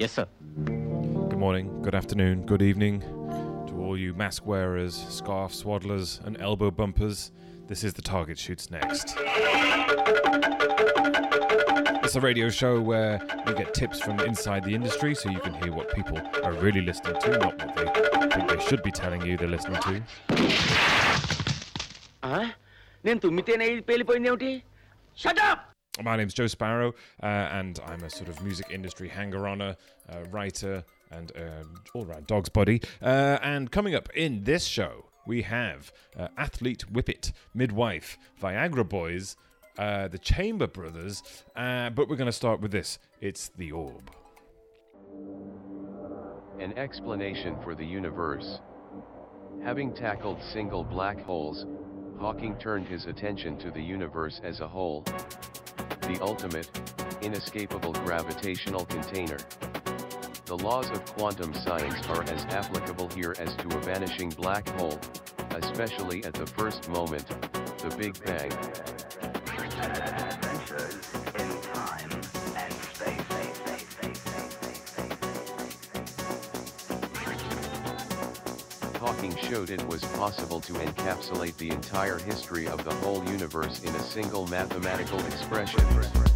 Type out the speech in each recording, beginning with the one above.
Yes, sir. Good morning, good afternoon, good evening to all you mask wearers, scarf swaddlers, and elbow bumpers. This is the Target Shoots Next. It's a radio show where you get tips from inside the industry so you can hear what people are really listening to, not what they think they should be telling you they're listening to. నేను తుమ్మితేనే పేలిపోయింది ఏమిటి shut up my name's Joe Sparrow, uh, and I'm a sort of music industry hanger-oner, uh, writer, and uh, all-round dog's body. Uh, and coming up in this show, we have uh, athlete Whippet, midwife, Viagra Boys, uh, the Chamber Brothers. But we're going to start with this. It's the Orb. An explanation for the universe. Having tackled single black holes, Hawking turned his attention to the universe as a whole. The ultimate, inescapable gravitational container. The laws of quantum science are as applicable here as to a vanishing black hole, especially at the first moment, the Big Bang. Showed it was possible to encapsulate the entire history of the whole universe in a single mathematical expression.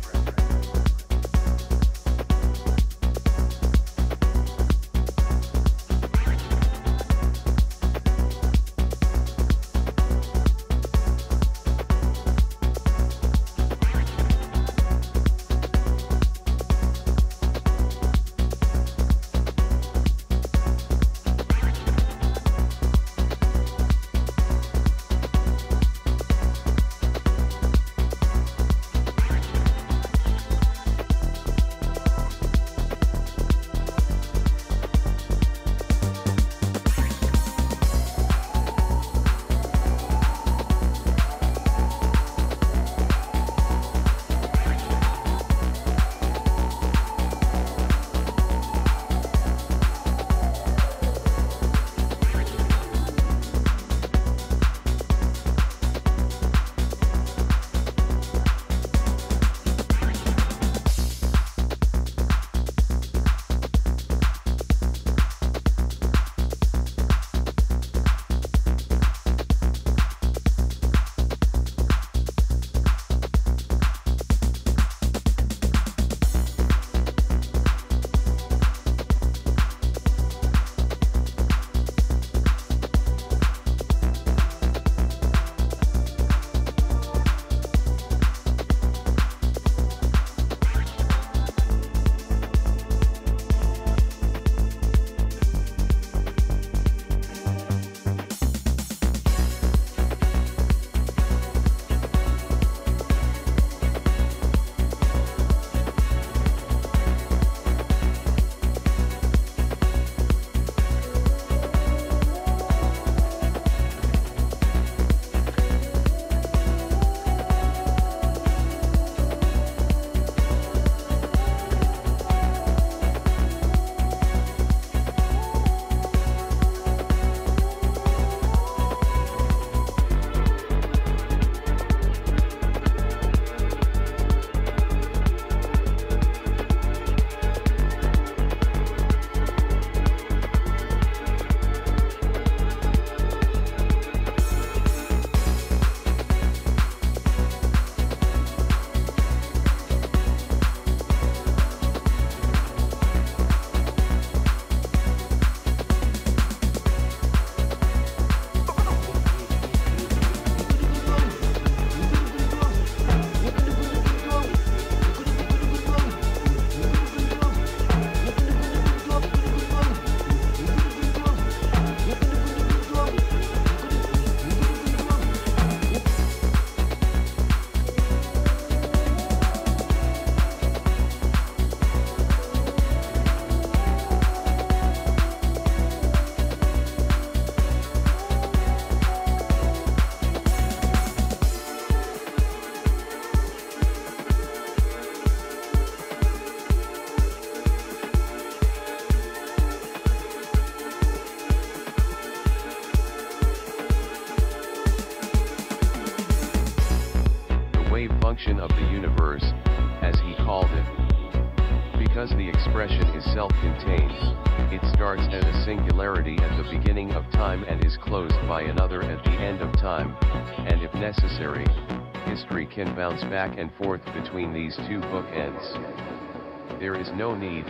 Back and forth between these two bookends. There is no need,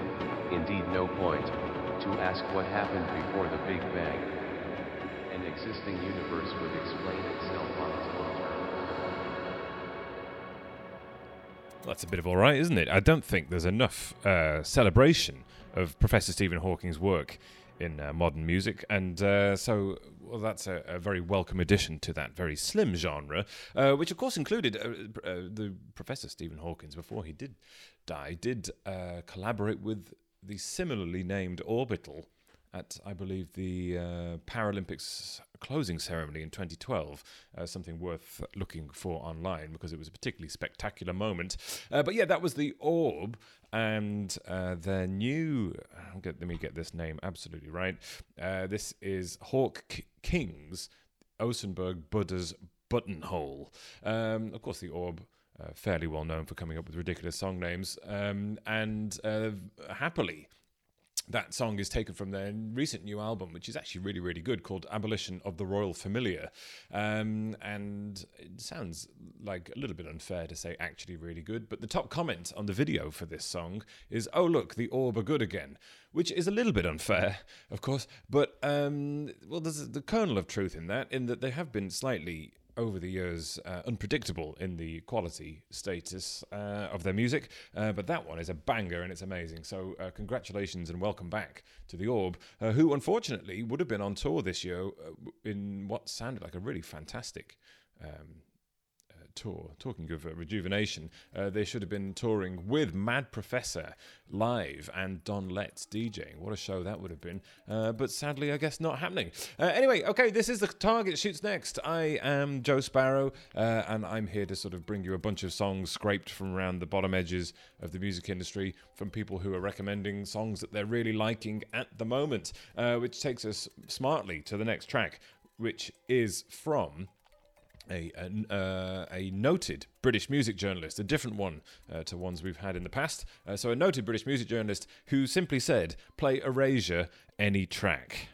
indeed no point, to ask what happened before the Big Bang. An existing universe would explain itself on its own terms. That's a bit of all right, isn't it? I don't think there's enough uh, celebration of Professor Stephen Hawking's work in uh, modern music, and uh, so well, that's a, a very welcome addition to that very slim genre, uh, which of course included uh, uh, the Professor Stephen Hawkins before he did die did uh, collaborate with the similarly named Orbital at, I believe, the uh, Paralympics closing ceremony in 2012. Uh, something worth looking for online because it was a particularly spectacular moment. But yeah, that was the Orb and uh, their new. Get, let me get this name absolutely right. Uh, this is Hawk K- Kings, Osenberg Buddha's Buttonhole. Um, of course, the Orb. Uh, fairly well known for coming up with ridiculous song names, um, and uh, happily, that song is taken from their recent new album, which is actually really, really good, called Abolition of the Royal Familia. Um, and it sounds like a little bit unfair to say actually really good, but the top comment on the video for this song is, oh, look, the orb are good again, which is a little bit unfair, of course. But, um, well, there's the kernel of truth in that, in that they have been slightly over the years uh, unpredictable in the quality status uh, of their music, uh, but that one is a banger and it's amazing. So, uh, congratulations and welcome back to the Orb, uh, who unfortunately would have been on tour this year in what sounded like a really fantastic. Um, Tour. Talking of uh, rejuvenation, uh, they should have been touring with Mad Professor live and Don Letts DJing. What a show that would have been. Uh, but sadly, I guess not happening. Uh, anyway, okay, this is the Target Shoots Next. I am Joe Sparrow, uh, and I'm here to sort of bring you a bunch of songs scraped from around the bottom edges of the music industry from people who are recommending songs that they're really liking at the moment, uh, which takes us smartly to the next track, which is from a, a, uh, a noted British music journalist, a different one uh, to ones we've had in the past. Uh, so, a noted British music journalist who simply said, play Erasure any track.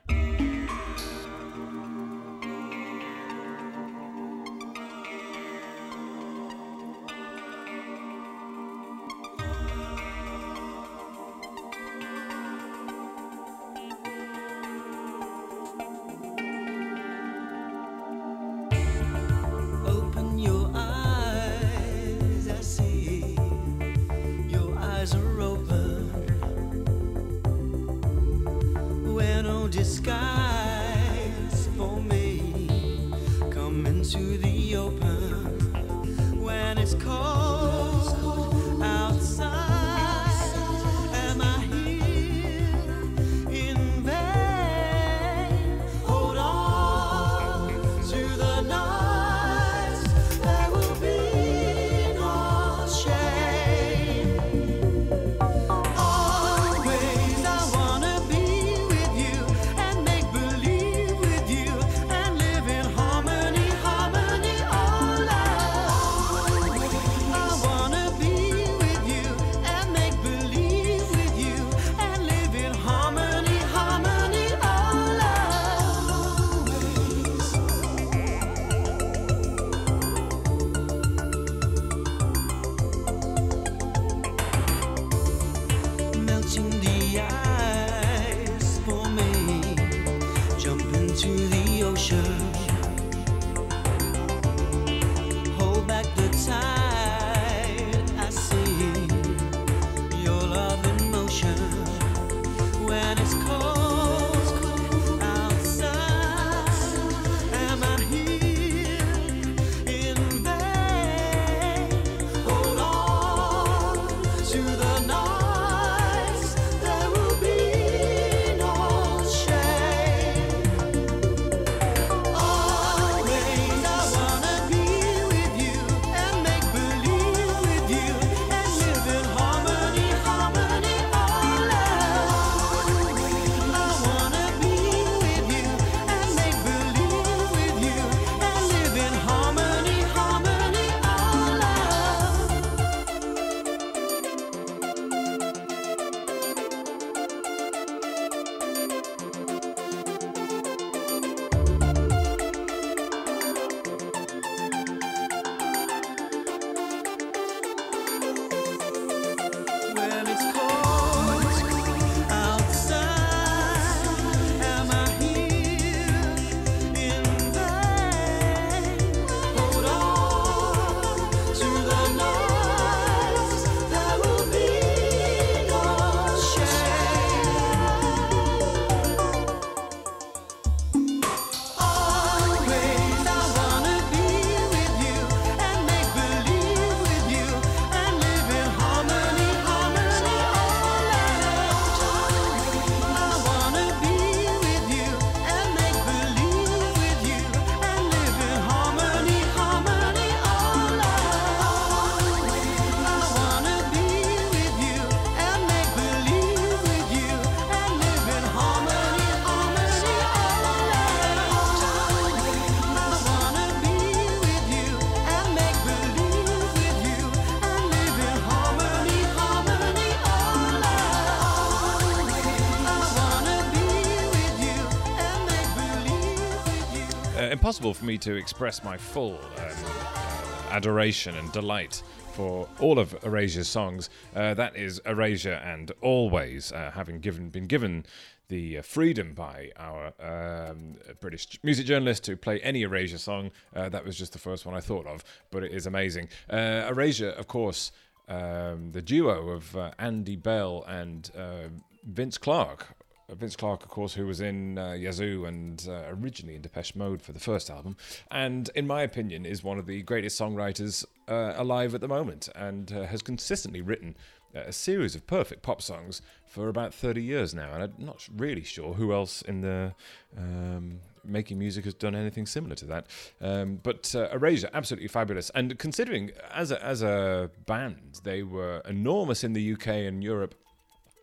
Impossible for me to express my full um, uh, adoration and delight for all of Erasure's songs. Uh, that is Erasure and Always, uh, having given been given the uh, freedom by our um, British music journalist to play any Erasure song. Uh, that was just the first one I thought of, but it is amazing. Uh, Erasure, of course, um, the duo of uh, Andy Bell and uh, Vince Clarke. Uh, Vince Clarke, of course, who was in uh, Yazoo and uh, originally in Depeche Mode for the first album, and in my opinion, is one of the greatest songwriters uh, alive at the moment, and uh, has consistently written uh, a series of perfect pop songs for about 30 years now. And I'm not really sure who else in the um, making music has done anything similar to that. Um, but Erasure, absolutely fabulous. And considering as a, as a band, they were enormous in the UK and Europe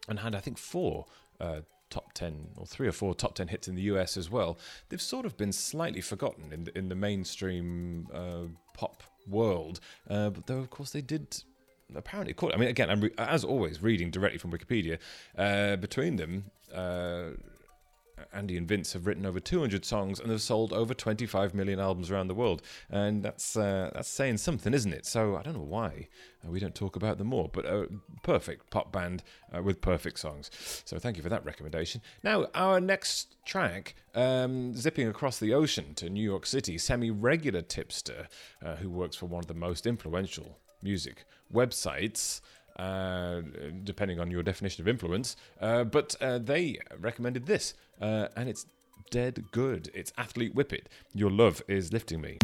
and had, I think, four. Uh, Top 10 or three or four top 10 hits in the US as well. They've sort of been slightly forgotten in the, in the mainstream uh, pop world, uh, but though, of course, they did apparently caught. I mean, again, I'm re- as always reading directly from Wikipedia. Uh, between them, uh, Andy and Vince have written over 200 songs and have sold over 25 million albums around the world, and that's uh, that's saying something, isn't it? So I don't know why uh, we don't talk about them more, but a perfect pop band uh, with perfect songs. So thank you for that recommendation. Now our next track, um, zipping across the ocean to New York City, semi-regular tipster uh, who works for one of the most influential music websites. Uh, depending on your definition of influence, uh, but uh, they recommended this, uh, and it's dead good. It's Athlete Whippet. Your love is lifting me.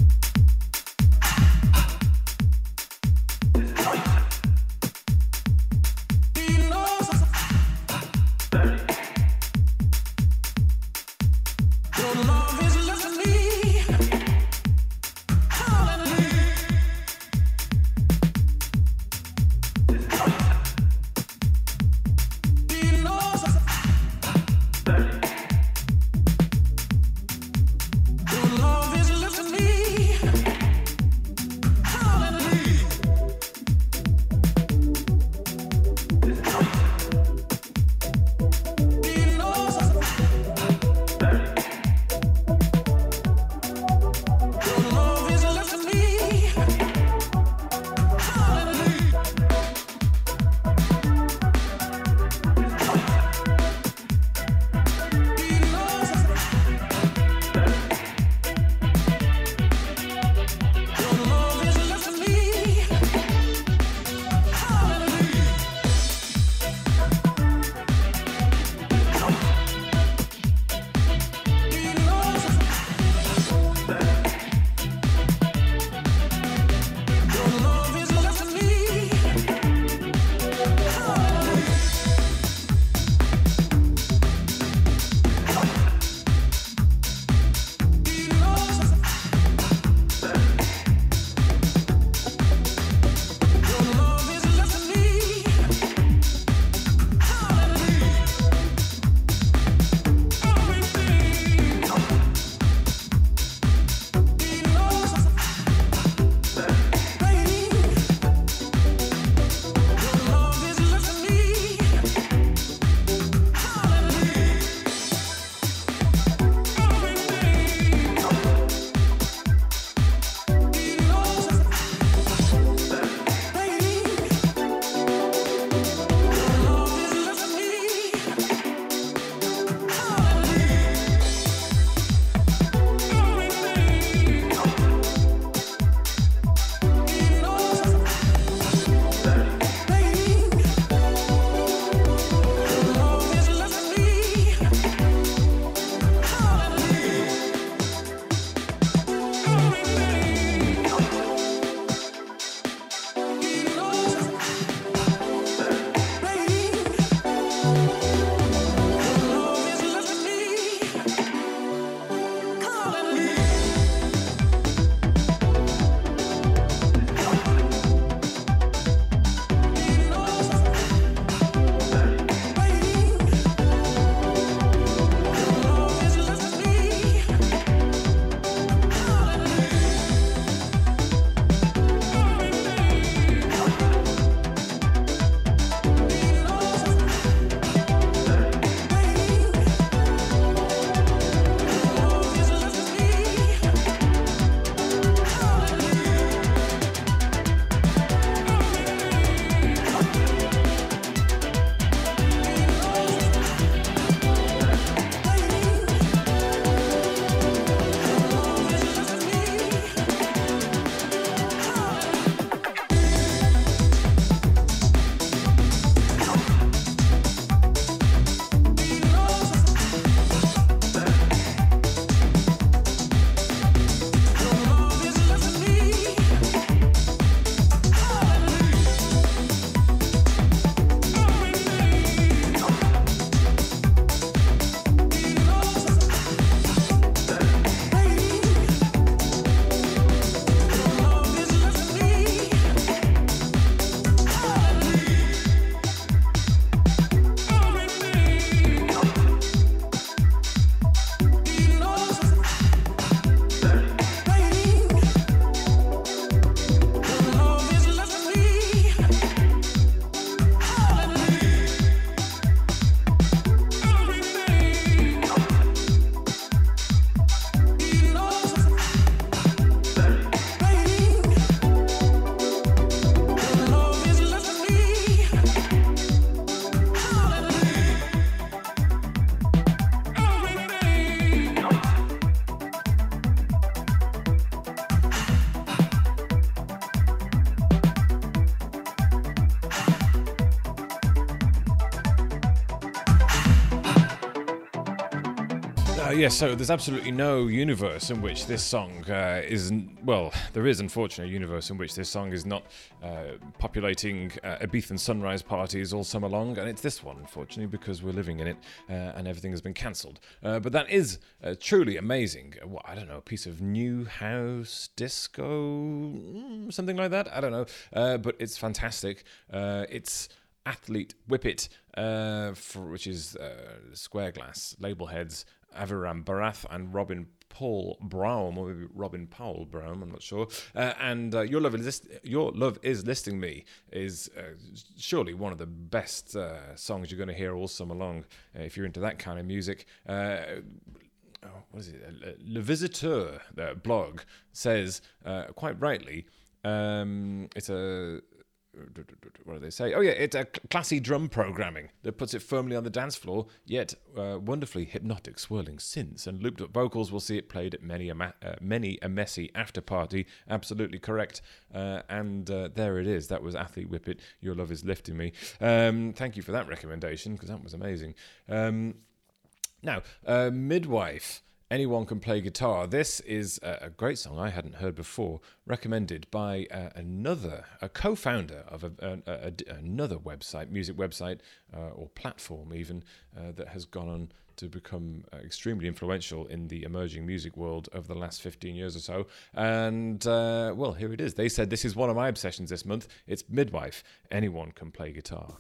Yeah, so there's absolutely no universe in which this song uh, isn't. Well, there is unfortunately a universe in which this song is not uh, populating uh, Ibethan sunrise parties all summer long, and it's this one, unfortunately, because we're living in it uh, and everything has been cancelled. Uh, but that is uh, truly amazing. What, I don't know, a piece of new house disco, mm, something like that. I don't know, but it's fantastic. It's Athlete Whippet, uh, for, which is uh, Squareglass, label heads Aviram Barath and Robin Paul Brown, or maybe Robin Powell Brown, I'm not sure. Uh, and uh, Your Love is List- Your Love is Listing Me is uh, surely one of the best uh, songs you're going to hear all summer long uh, if you're into that kind of music. Uh, oh, what is it? Le Visiteur blog says quite rightly. Um, it's a what do they say? Oh yeah, it's a classy drum programming that puts it firmly on the dance floor, yet uh, wonderfully hypnotic swirling synths and looped up vocals. We'll see it played at many a ma- uh, many a messy after party. Absolutely correct. Uh, and uh, there it is. That was Athlete Whippet. Your love is lifting me. Um, thank you for that recommendation because that was amazing. Um, now, uh, Midwife. Anyone can play guitar. This is a, great song I hadn't heard before, recommended by uh, another, a co-founder of a, a, a- a- another website, music website uh, or platform even, uh, that has gone on to become uh, extremely influential in the emerging music world over the last 15 years or so. And, uh, well, here it is. They said this is one of my obsessions this month. It's Midwife. Anyone can play guitar.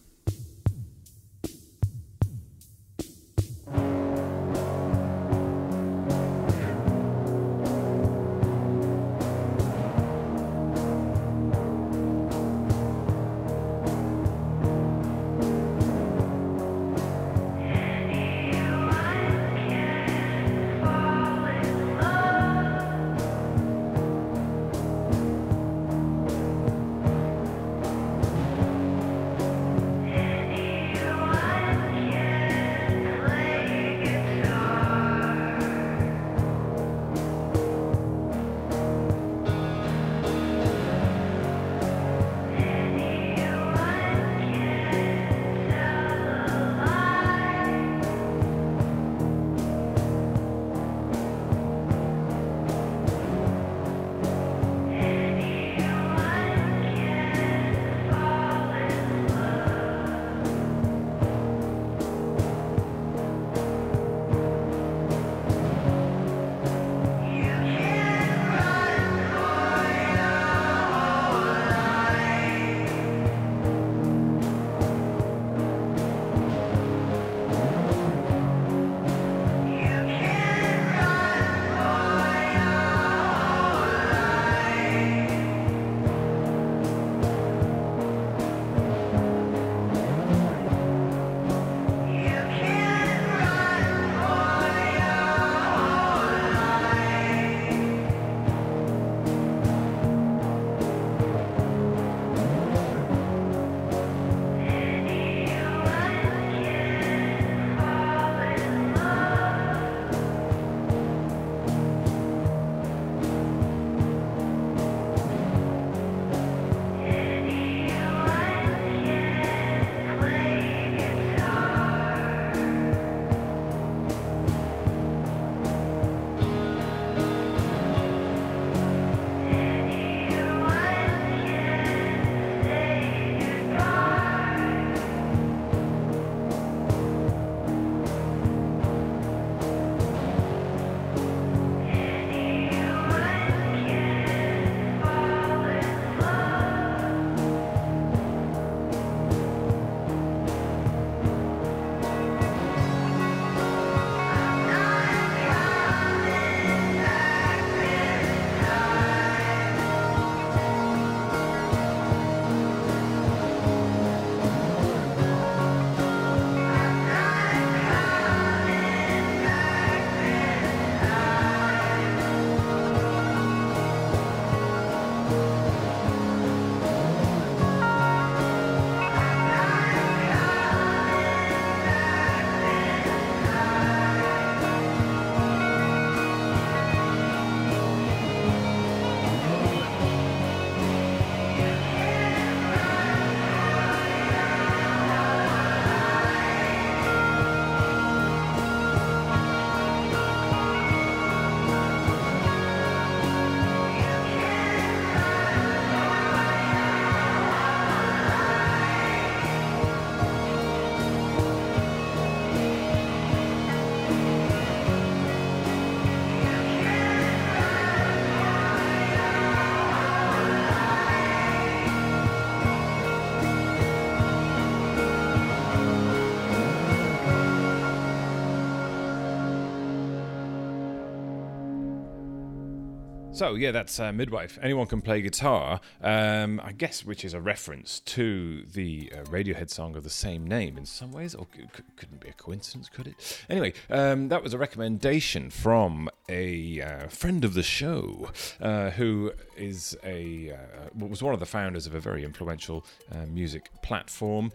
So yeah, that's uh, midwife. Anyone can play guitar. Um, I guess which is a reference to the uh, Radiohead song of the same name in some ways, or c- couldn't be a coincidence, could it? Anyway, um, that was a recommendation from a uh, friend of the show uh, who is a uh, was one of the founders of a very influential uh, music platform.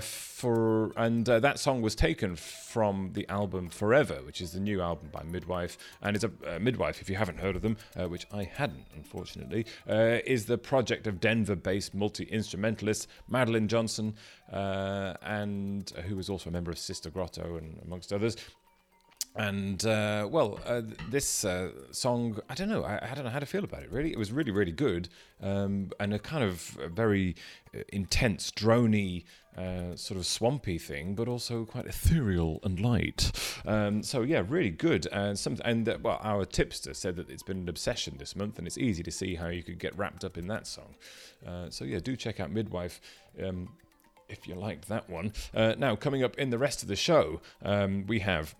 For and that song was taken from the album Forever, which is the new album by Midwife, and it's a Midwife. If you haven't heard of them, uh, which I hadn't, unfortunately, uh, is the project of Denver-based multi-instrumentalist Madeline Johnson, uh, and who was also a member of Sister Grotto and amongst others. And uh, well, uh, this uh, song, I don't know, I, I don't know how to feel about it. Really, it was really, really good, um, and a kind of a very uh, intense, drony, uh, sort of swampy thing, but also quite ethereal and light. Um, so yeah, really good. And some, and uh, well, our tipster said that it's been an obsession this month, and it's easy to see how you could get wrapped up in that song. Uh, so yeah, do check out Midwife. Um, if you liked that one. Uh, now, coming up in the rest of the show, um, we have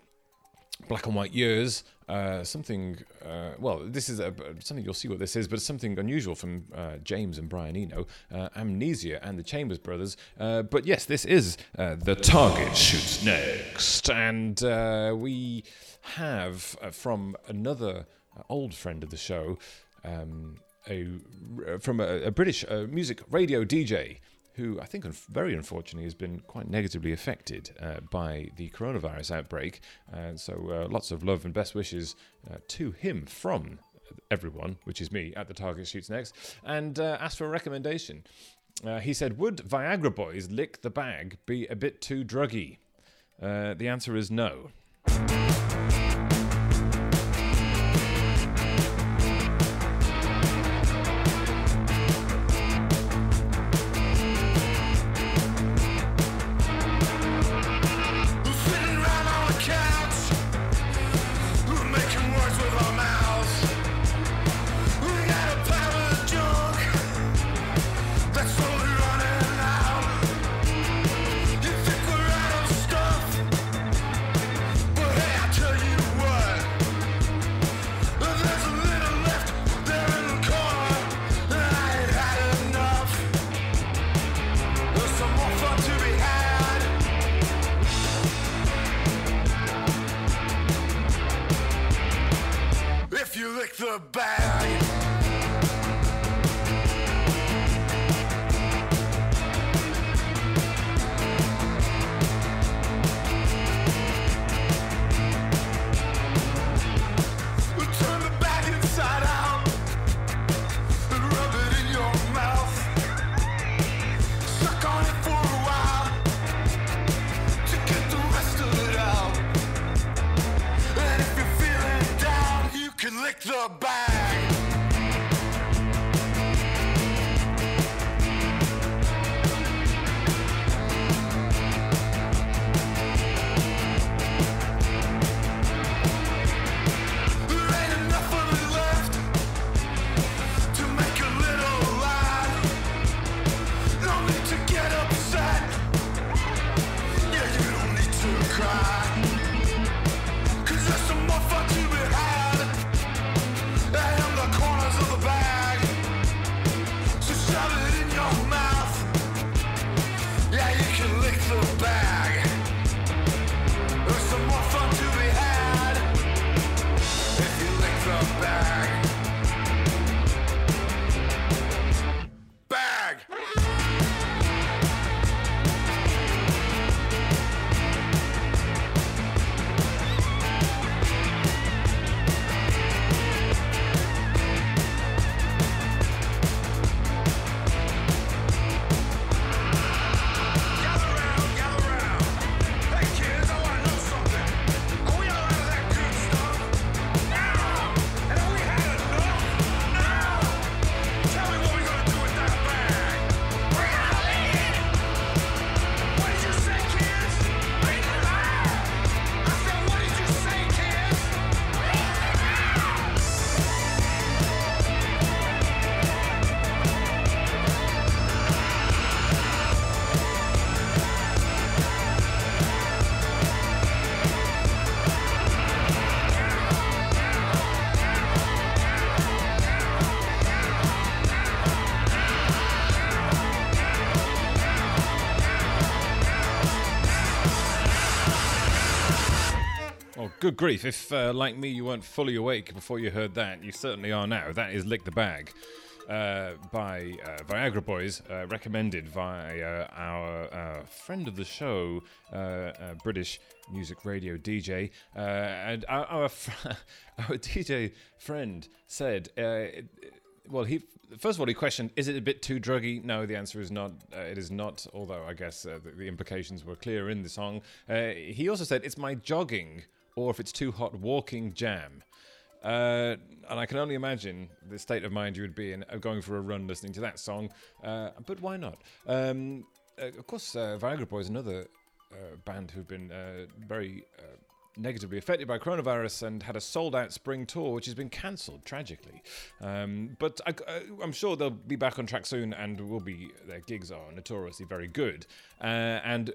black and white years. Uh, something, uh, well, this is a, something you'll see what this is, but something unusual from uh, James and Brian Eno, uh, Amnesia and the Chambers Brothers. Uh, but yes, this is uh, the target shoots next, and we have from another old friend of the show, um, a from a, a British music radio DJ who I think very unfortunately has been quite negatively affected uh, by the coronavirus outbreak. And so uh, lots of love and best wishes uh, to him from everyone, which is me, at the Target Shoots Next, and uh, asked for a recommendation. Uh, he said, Would Viagra Boys Lick the Bag be a bit too druggy? Uh, the answer is no. Good grief. If, uh, like me, you weren't fully awake before you heard that, you certainly are now. That is Lick the Bag uh, by uh, Viagra Boys, uh, recommended by uh, our uh, friend of the show, British music radio DJ. And our, our, fr- our DJ friend said, well, he first of all he questioned, "Is it a bit too druggy?" No, the answer is not. Uh, it is not. Although I guess uh, the, the implications were clear in the song. Uh, he also said, "It's my jogging, or if it's too hot, walking jam." Uh, and I can only imagine the state of mind you would be in going for a run listening to that song. Uh, but why not? Um, uh, of course, uh, Viagra Boys, another uh, band who've been uh, very negatively affected by coronavirus and had a sold out spring tour, which has been cancelled tragically. Um, but I, am sure they'll be back on track soon and will be, their gigs are notoriously very good. Uh, and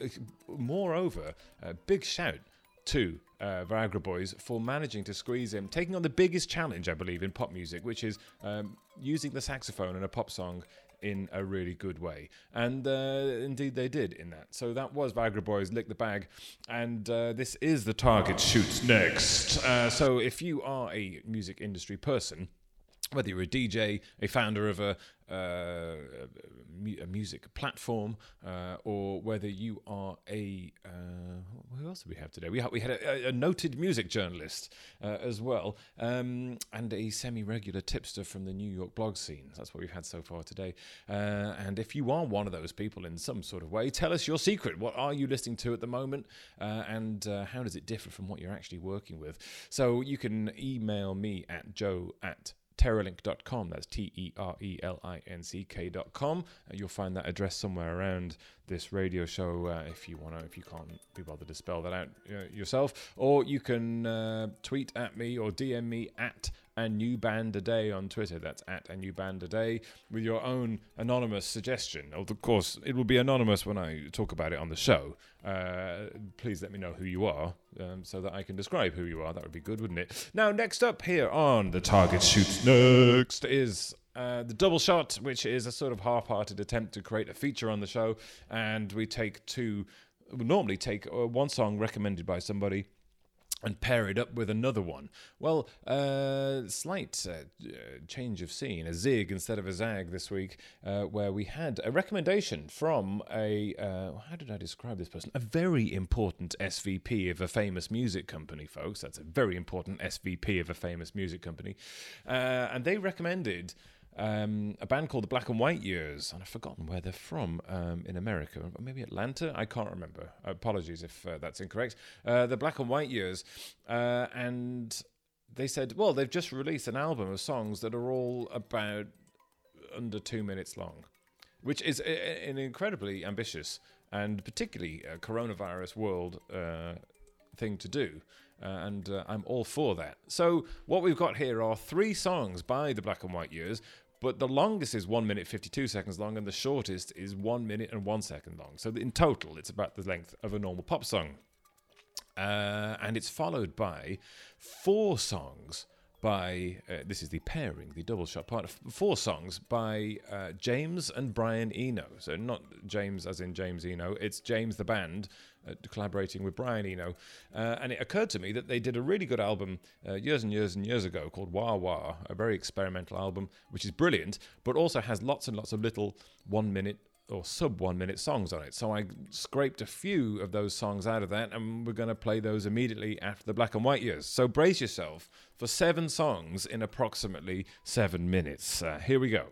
moreover, a big shout to uh, Viagra Boys for managing to squeeze in, taking on the biggest challenge, I believe, in pop music, which is um, using the saxophone in a pop song in a really good way. And uh, indeed, they did in that. So that was Viagra Boys Lick the Bag. And uh, this is the Target Shoots Next. Uh, so if you are a music industry person, whether you're a DJ, a founder of a, uh, a music platform, uh, or whether you are a uh, who else did we have today? We had, we had a, a noted music journalist uh, as well, um, and a semi-regular tipster from the New York blog scene. That's what we've had so far today. Uh, and if you are one of those people in some sort of way, tell us your secret. What are you listening to at the moment, uh, and how does it differ from what you're actually working with? So you can email me at joe at terelinck.com. That's T E R E L I N C K.com. You'll find that address somewhere around this radio show uh, if you want to, if you can't be bothered to spell that out uh, yourself. Or you can uh, tweet at me or DM me at a new band a day on Twitter. That's at a new band a day with your own anonymous suggestion. Of course, it will be anonymous when I talk about it on the show. Uh, please let me know who you are um, so that I can describe who you are. That would be good, wouldn't it? Now, next up here on the Target Shoots Next is. Uh, the double shot, which is a sort of half-hearted attempt to create a feature on the show, and we take two. We normally take uh, one song recommended by somebody, and pair it up with another one. Well, uh, slight uh, uh, change of scene, a zig instead of a zag this week, uh, where we had a recommendation from a, uh, how did I describe this person? A very important SVP of a famous music company, folks. That's a very important SVP of a famous music company. Uh, and they recommended um, a band called the Black and White Years, and I've forgotten where they're from um, in America. Maybe Atlanta? I can't remember. Apologies if uh, that's incorrect. Uh, the Black and White Years, uh, and they said, well, they've just released an album of songs that are all about under two minutes long, which is a- a- an incredibly ambitious and particularly uh, coronavirus world uh, thing to do. Uh, and uh, I'm all for that. So, what we've got here are three songs by the Black and White Years, but the longest is 1 minute 52 seconds long, and the shortest is 1 minute and 1 second long. So, in total, it's about the length of a normal pop song. Uh, and it's followed by four songs by uh, this is the pairing, the double shot part. Four songs by uh, James and Brian Eno. So not James as in James Eno. It's James the band uh, collaborating with Brian Eno. Uh, and it occurred to me that they did a really good album uh, years and years and years ago called Wah Wah, a very experimental album, which is brilliant, but also has lots and lots of little one minute or sub one minute songs on it. So I scraped a few of those songs out of that, and we're going to play those immediately after the black and white years. So brace yourself for seven songs in approximately seven minutes. Uh, here we go.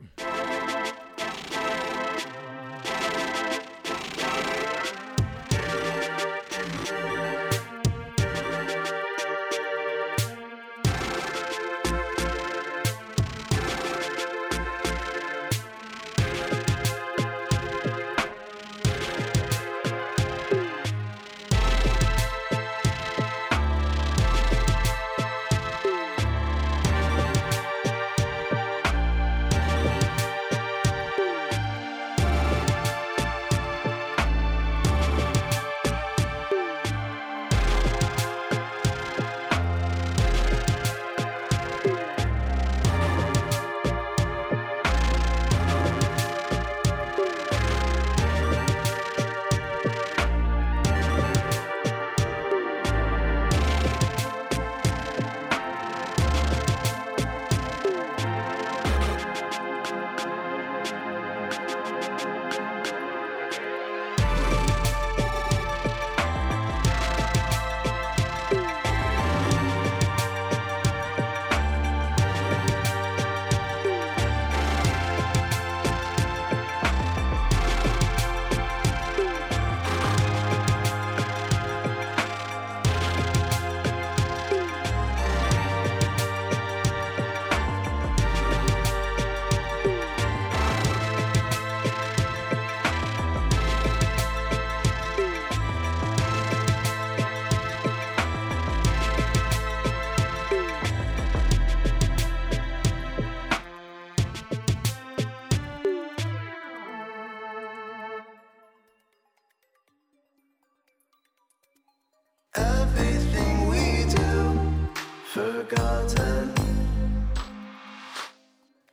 Forgotten.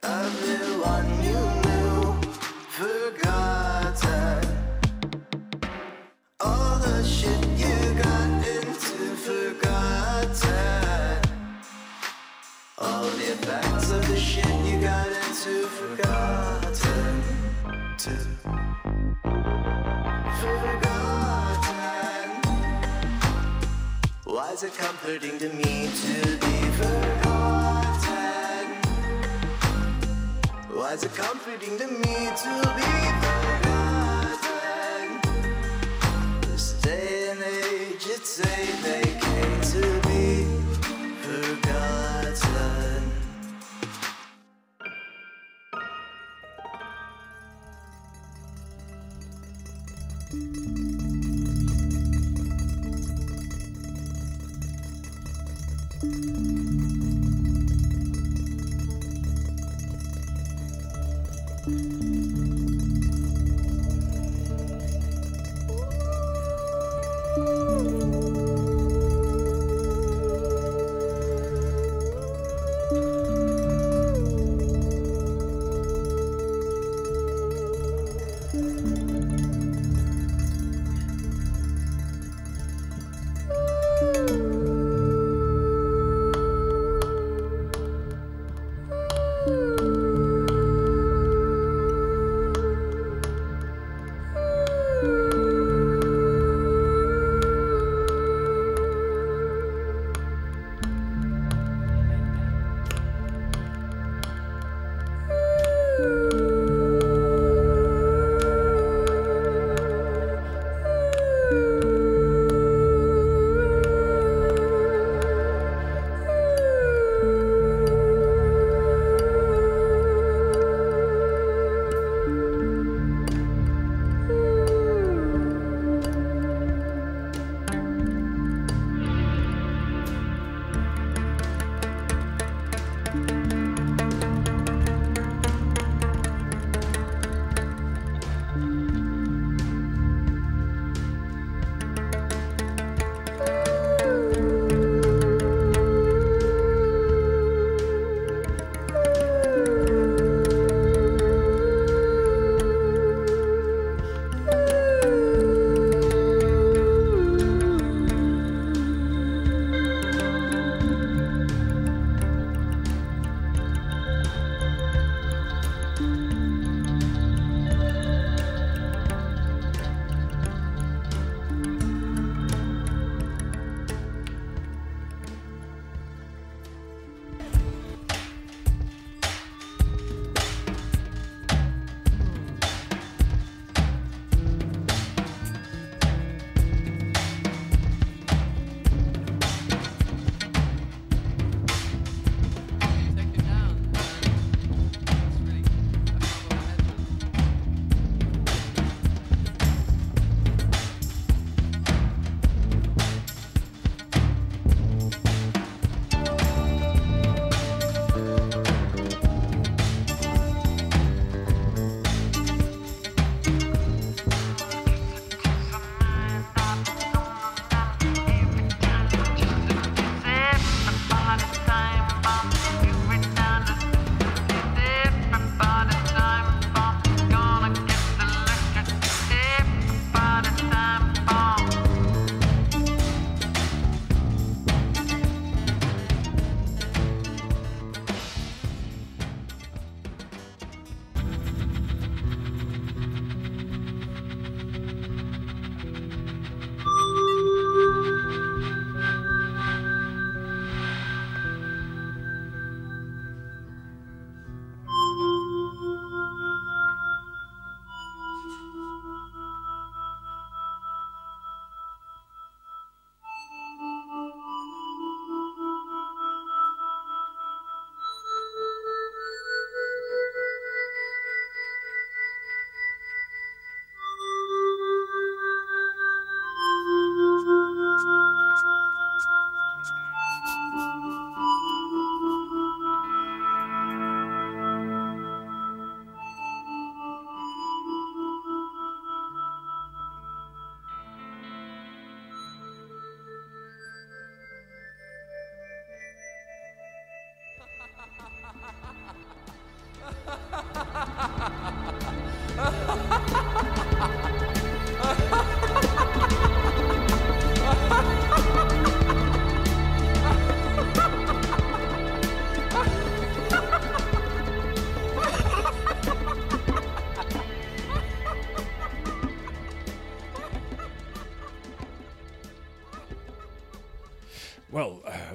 Everyone you knew, forgotten. All the shit you got into, forgotten. All the effects of the shit you got into, forgotten. Forgotten. Why is it comforting to me to be forgotten? Is it comforting to me to be forgotten? This day and age, it's a vacate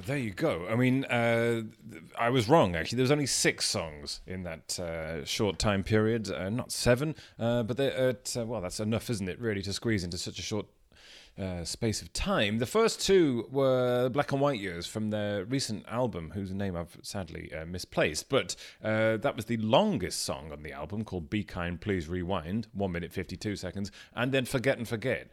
there you go. I mean, uh, I was wrong, actually. There was only six songs in that uh, short time period, uh, not seven. Uh, but at, uh, well, that's enough, isn't it, really, to squeeze into such a short uh, space of time. The first two were Black and White Years from their recent album, whose name I've sadly misplaced. But that was the longest song on the album, called Be Kind, Please Rewind, 1 minute 52 seconds. And then Forget and Forget,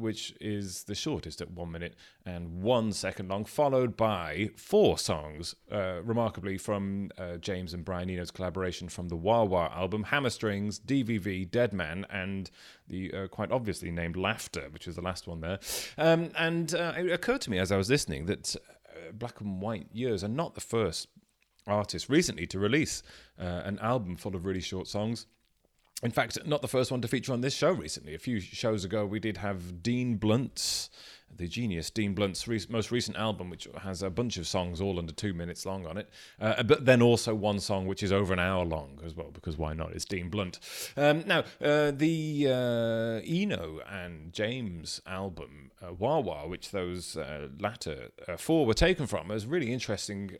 which is the shortest at 1 minute and 1 second long, followed by four songs, uh, remarkably from uh, James and Brian Eno's collaboration from the Wah Wah album, Hammerstrings, DVV, Dead Man, and the uh, quite obviously named Laughter, which was the last one there. Um, and uh, it occurred to me as I was listening that uh, Black and White Years are not the first artist recently to release uh, an album full of really short songs. In fact, not the first one to feature on this show recently. A few shows ago, we did have Dean Blunt's, the genius Dean Blunt's re- most recent album, which has a bunch of songs all under two minutes long on it. Uh, but then also one song which is over an hour long as well, because why not? It's Dean Blunt. Um, now, uh, the uh, Eno and James album, uh, Wah Wah, which those uh, latter uh, four were taken from, is really interesting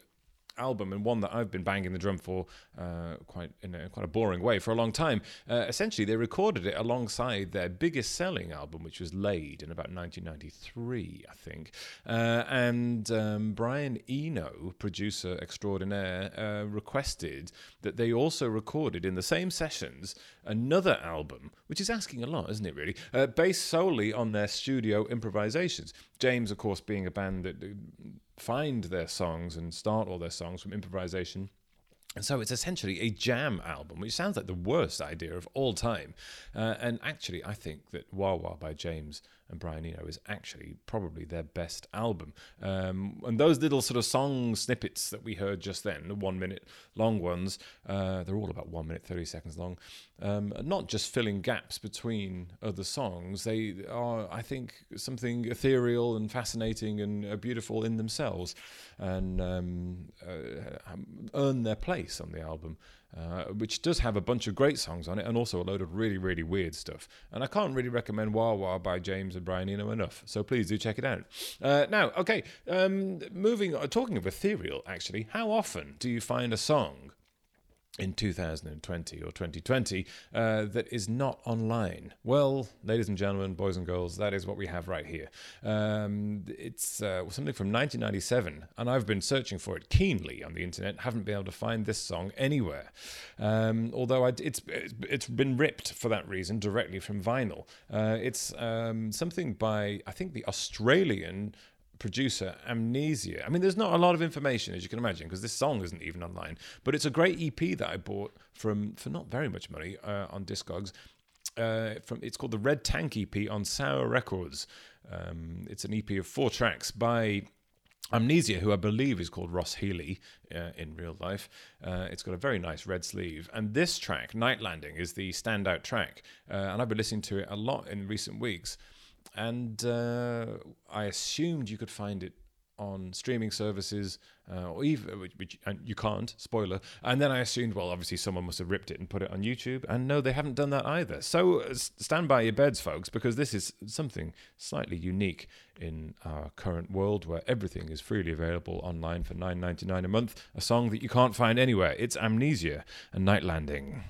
album and one that I've been banging the drum for uh, quite in a quite a boring way for a long time. Uh, essentially, they recorded it alongside their biggest selling album, which was Laid in about 1993, I think. Uh, and um, Brian Eno, producer extraordinaire, uh, requested that they also recorded in the same sessions another album, which is asking a lot, isn't it? Really, uh, based solely on their studio improvisations. James, of course, being a band that find their songs and start all their songs from improvisation. And so it's essentially a jam album, which sounds like the worst idea of all time. Uh, and actually, I think that Wah Wah by James and Brian Eno is actually probably their best album. Um, and those little sort of song snippets that we heard just then, the one minute long ones, uh, they're all about one minute, 30 seconds long, um, not just filling gaps between other songs, they are, I think, something ethereal and fascinating and uh, beautiful in themselves and um, uh, earn their place on the album. Uh, which does have a bunch of great songs on it and also a load of really, really weird stuff. And I can't really recommend Wah Wah by James and Brian Eno enough, so please do check it out. Uh, now, okay, um, moving, uh, talking of ethereal, actually, how often do you find a song in 2020 or 2020 uh, that is not online? Well, ladies and gentlemen, boys and girls, that is what we have right here. Um, it's uh, something from 1997, and I've been searching for it keenly on the internet. Haven't been able to find this song anywhere. Um, although I, it's it's been ripped for that reason directly from vinyl. Uh, it's um, something by I think the Australian producer Amnesia. I mean, there's not a lot of information as you can imagine because this song isn't even online. But it's a great EP that I bought from for not very much money uh, on Discogs. Uh, from it's called the Red Tank EP on Sour Records. Um, it's an EP of four tracks by Amnesia, who I believe is called Ross Healy uh, in real life. Uh, it's got a very nice red sleeve. And this track, Night Landing, is the standout track. Uh, and I've been listening to it a lot in recent weeks. And uh, I assumed you could find it on streaming services, uh, or even which, which you can't. Spoiler. And then I assumed, well, obviously someone must have ripped it and put it on YouTube. And no, they haven't done that either. So uh, stand by your beds, folks, because this is something slightly unique in our current world, where everything is freely available online for nine ninety nine a month. A song that you can't find anywhere. It's Amnesia and Night Landing.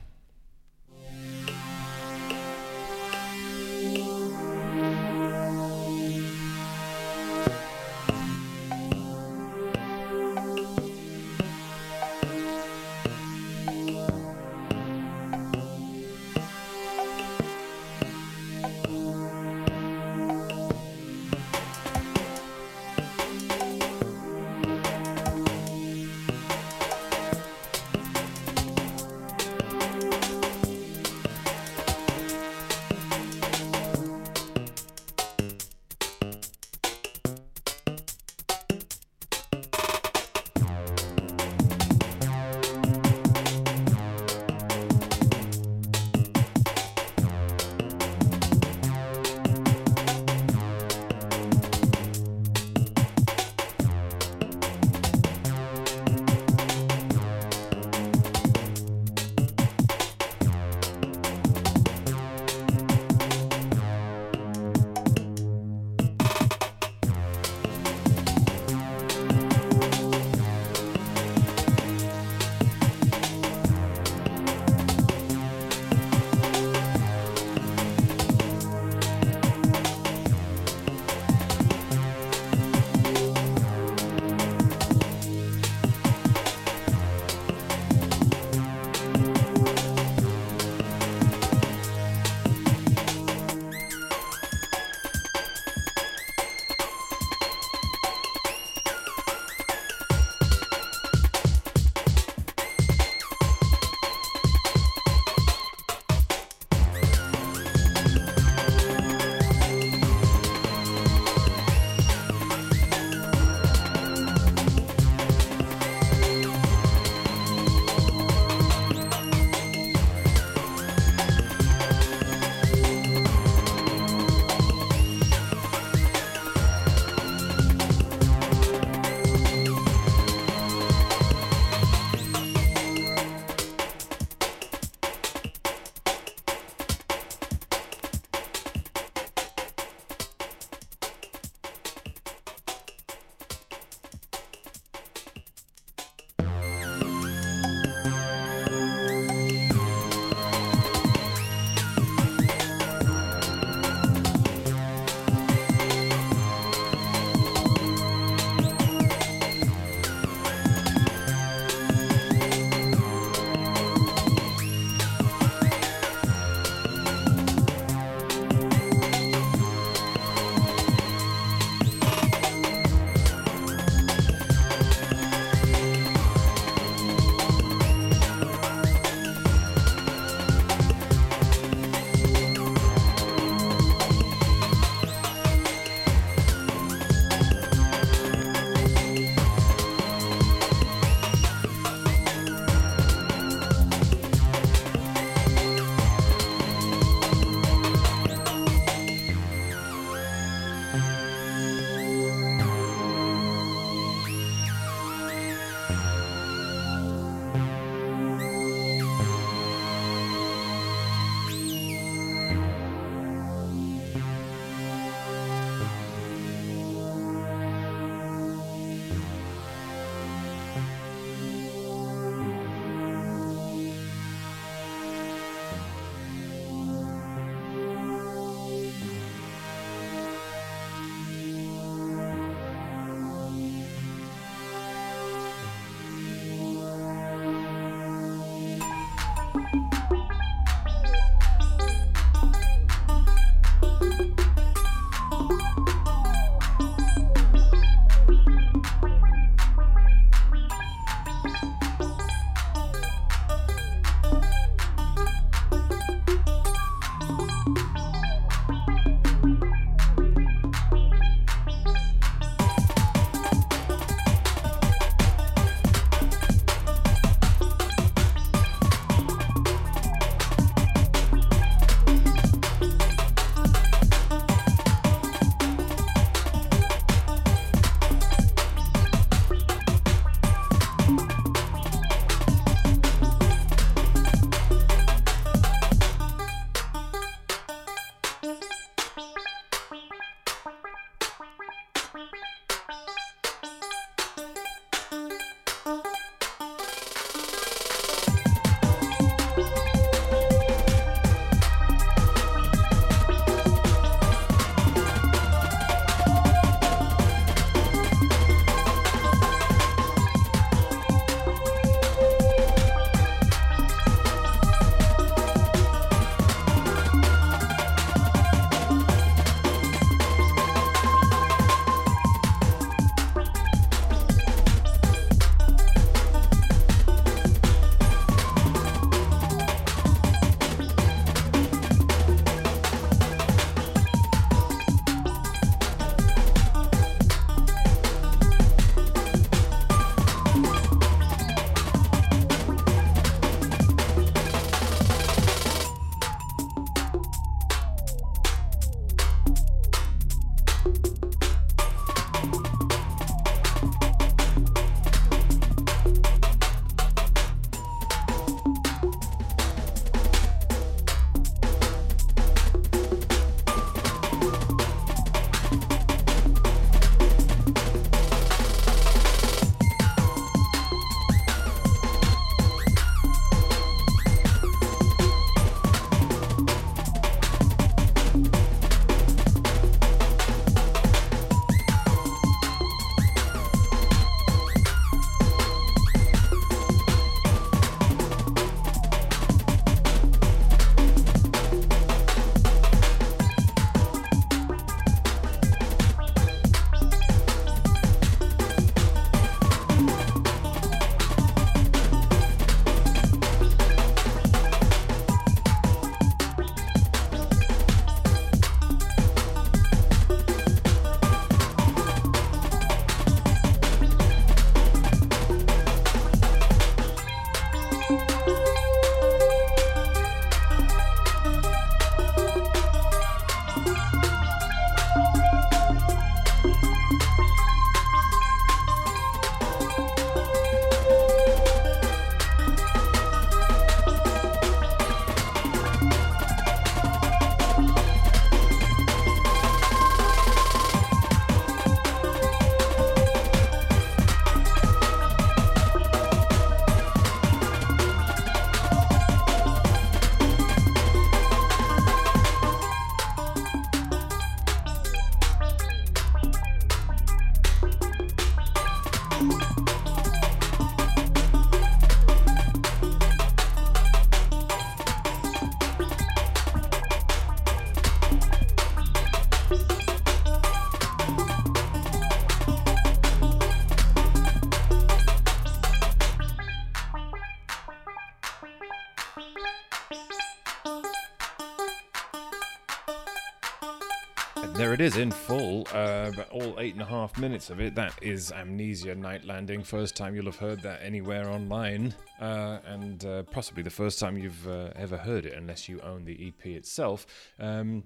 It is in full. Uh, but all eight and a half minutes of it. That is Amnesia Night Landing. First time you'll have heard that anywhere online, uh, and uh, possibly the first time you've uh, ever heard it, unless you own the EP itself. Um,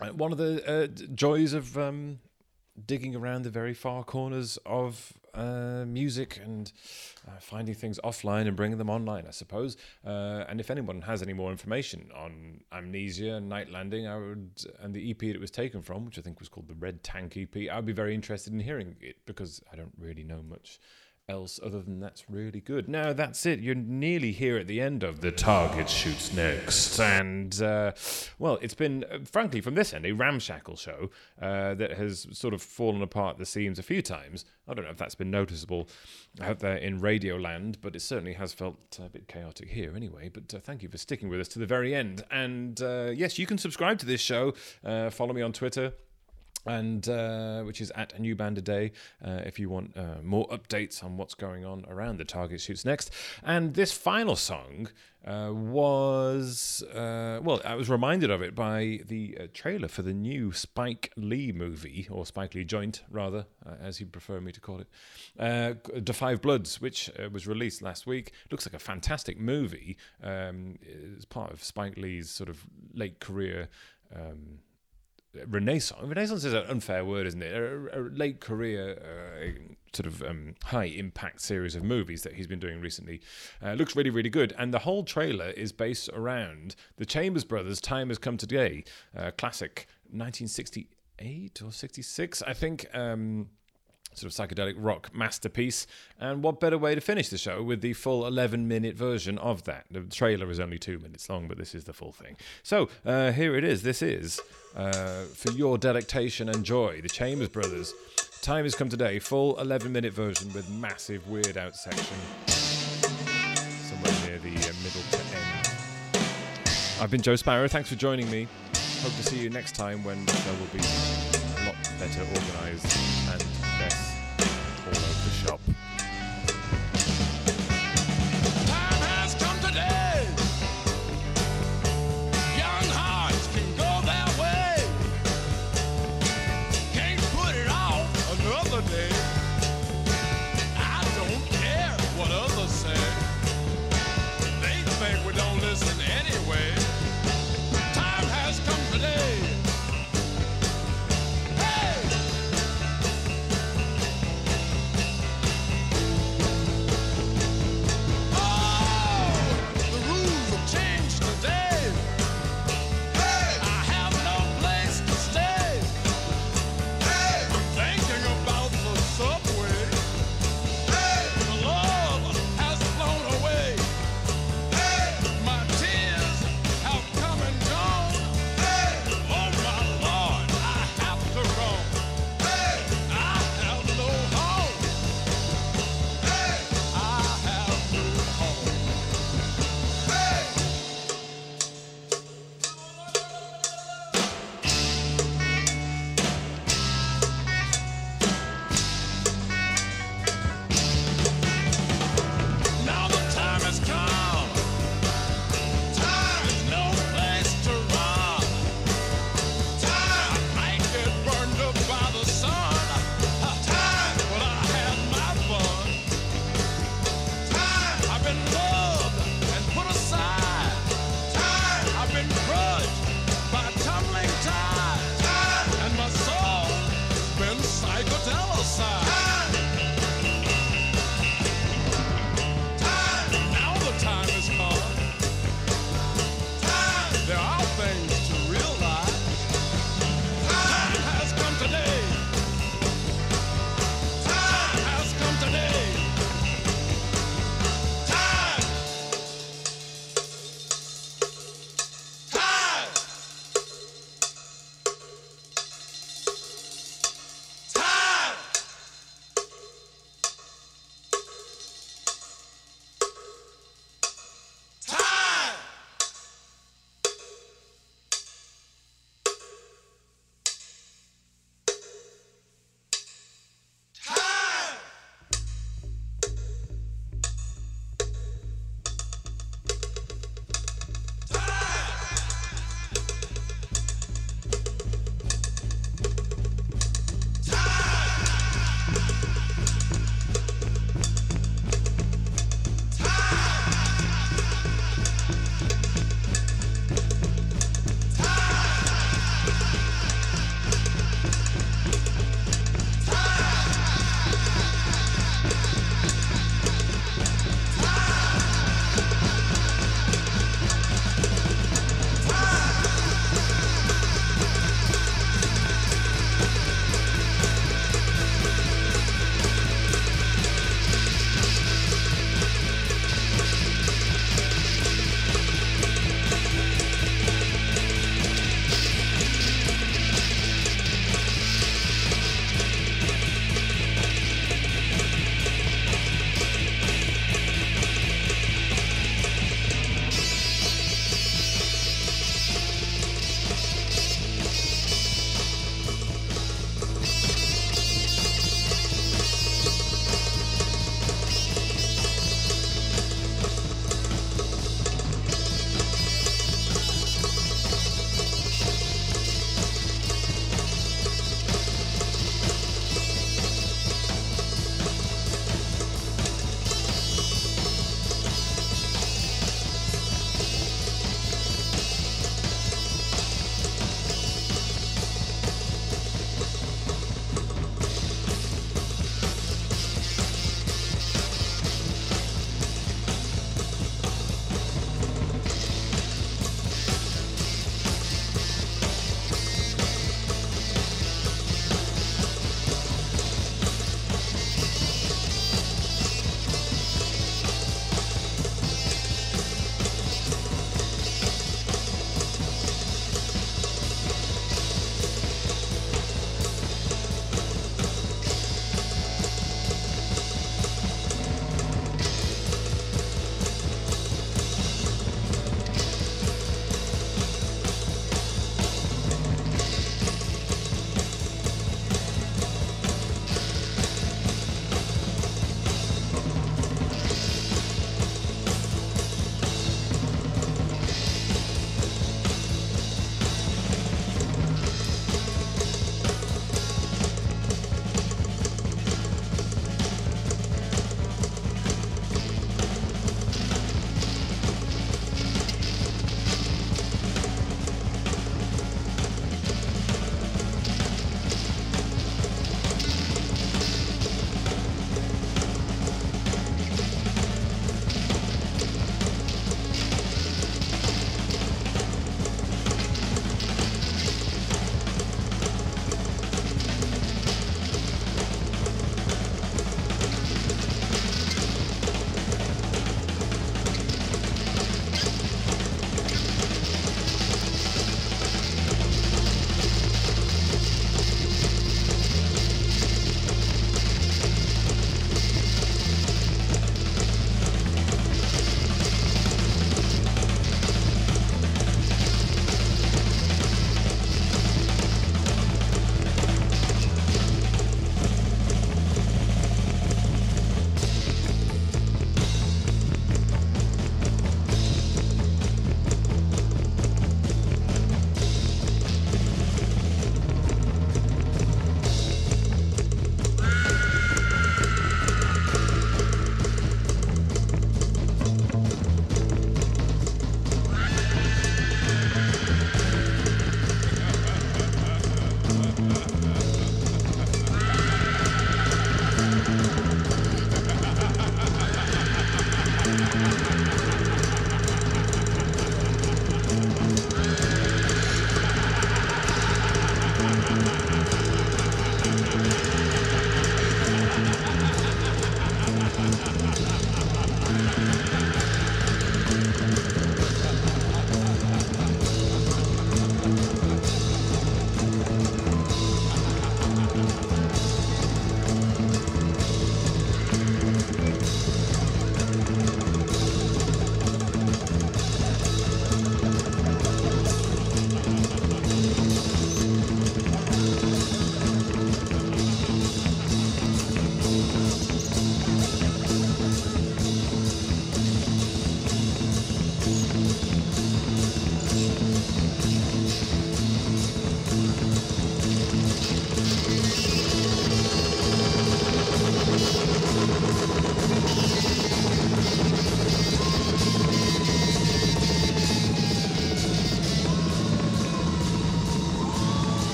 uh, one of the uh, joys of um, digging around the very far corners of uh, music and uh, finding things offline and bringing them online, I suppose. Uh, and if anyone has any more information on Amnesia and Night Landing, I would, and the EP that it was taken from, which I think was called the Red Tank EP, I'd be very interested in hearing it because I don't really know much else other than that's really good. Now that's it. You're nearly here at the end of the target shoots next, and uh, well, it's been uh, frankly from this end a ramshackle show uh, that has sort of fallen apart the seams a few times. I don't know if that's been noticeable out there in Radio Land, but it certainly has felt a bit chaotic here anyway. But uh, thank you for sticking with us to the very end. And uh, yes, you can subscribe to this show. Uh, follow me on Twitter and uh, which is at a new band a day uh, if you want uh, more updates on what's going on around the target shoots next. And this final song uh, was uh, well i was reminded of it by the uh, trailer for the new spike lee movie or spike lee joint rather as he'd prefer me to call it. Five bloods which was released last week looks like a fantastic movie. Um, it's part of spike lee's sort of late career um, renaissance. Renaissance is an unfair word, isn't it? A, a late career, uh, sort of um, high impact series of movies that he's been doing recently. Uh, looks really, really good. And the whole trailer is based around the Chambers Brothers' Time Has Come Today, uh, classic 1968 or 66, I think. Um, sort of psychedelic rock masterpiece. And what better way to finish the show with the full 11 minute version of that? The trailer is only two minutes long, but this is the full thing. So uh, here it is. This is uh, for your delectation and joy, the Chambers Brothers. Time has come today, full 11 minute version with massive weird out section. Somewhere near the uh, middle to end. I've been Joe Sparrow. Thanks for joining me. Hope to see you next time when the show will be a lot better organised and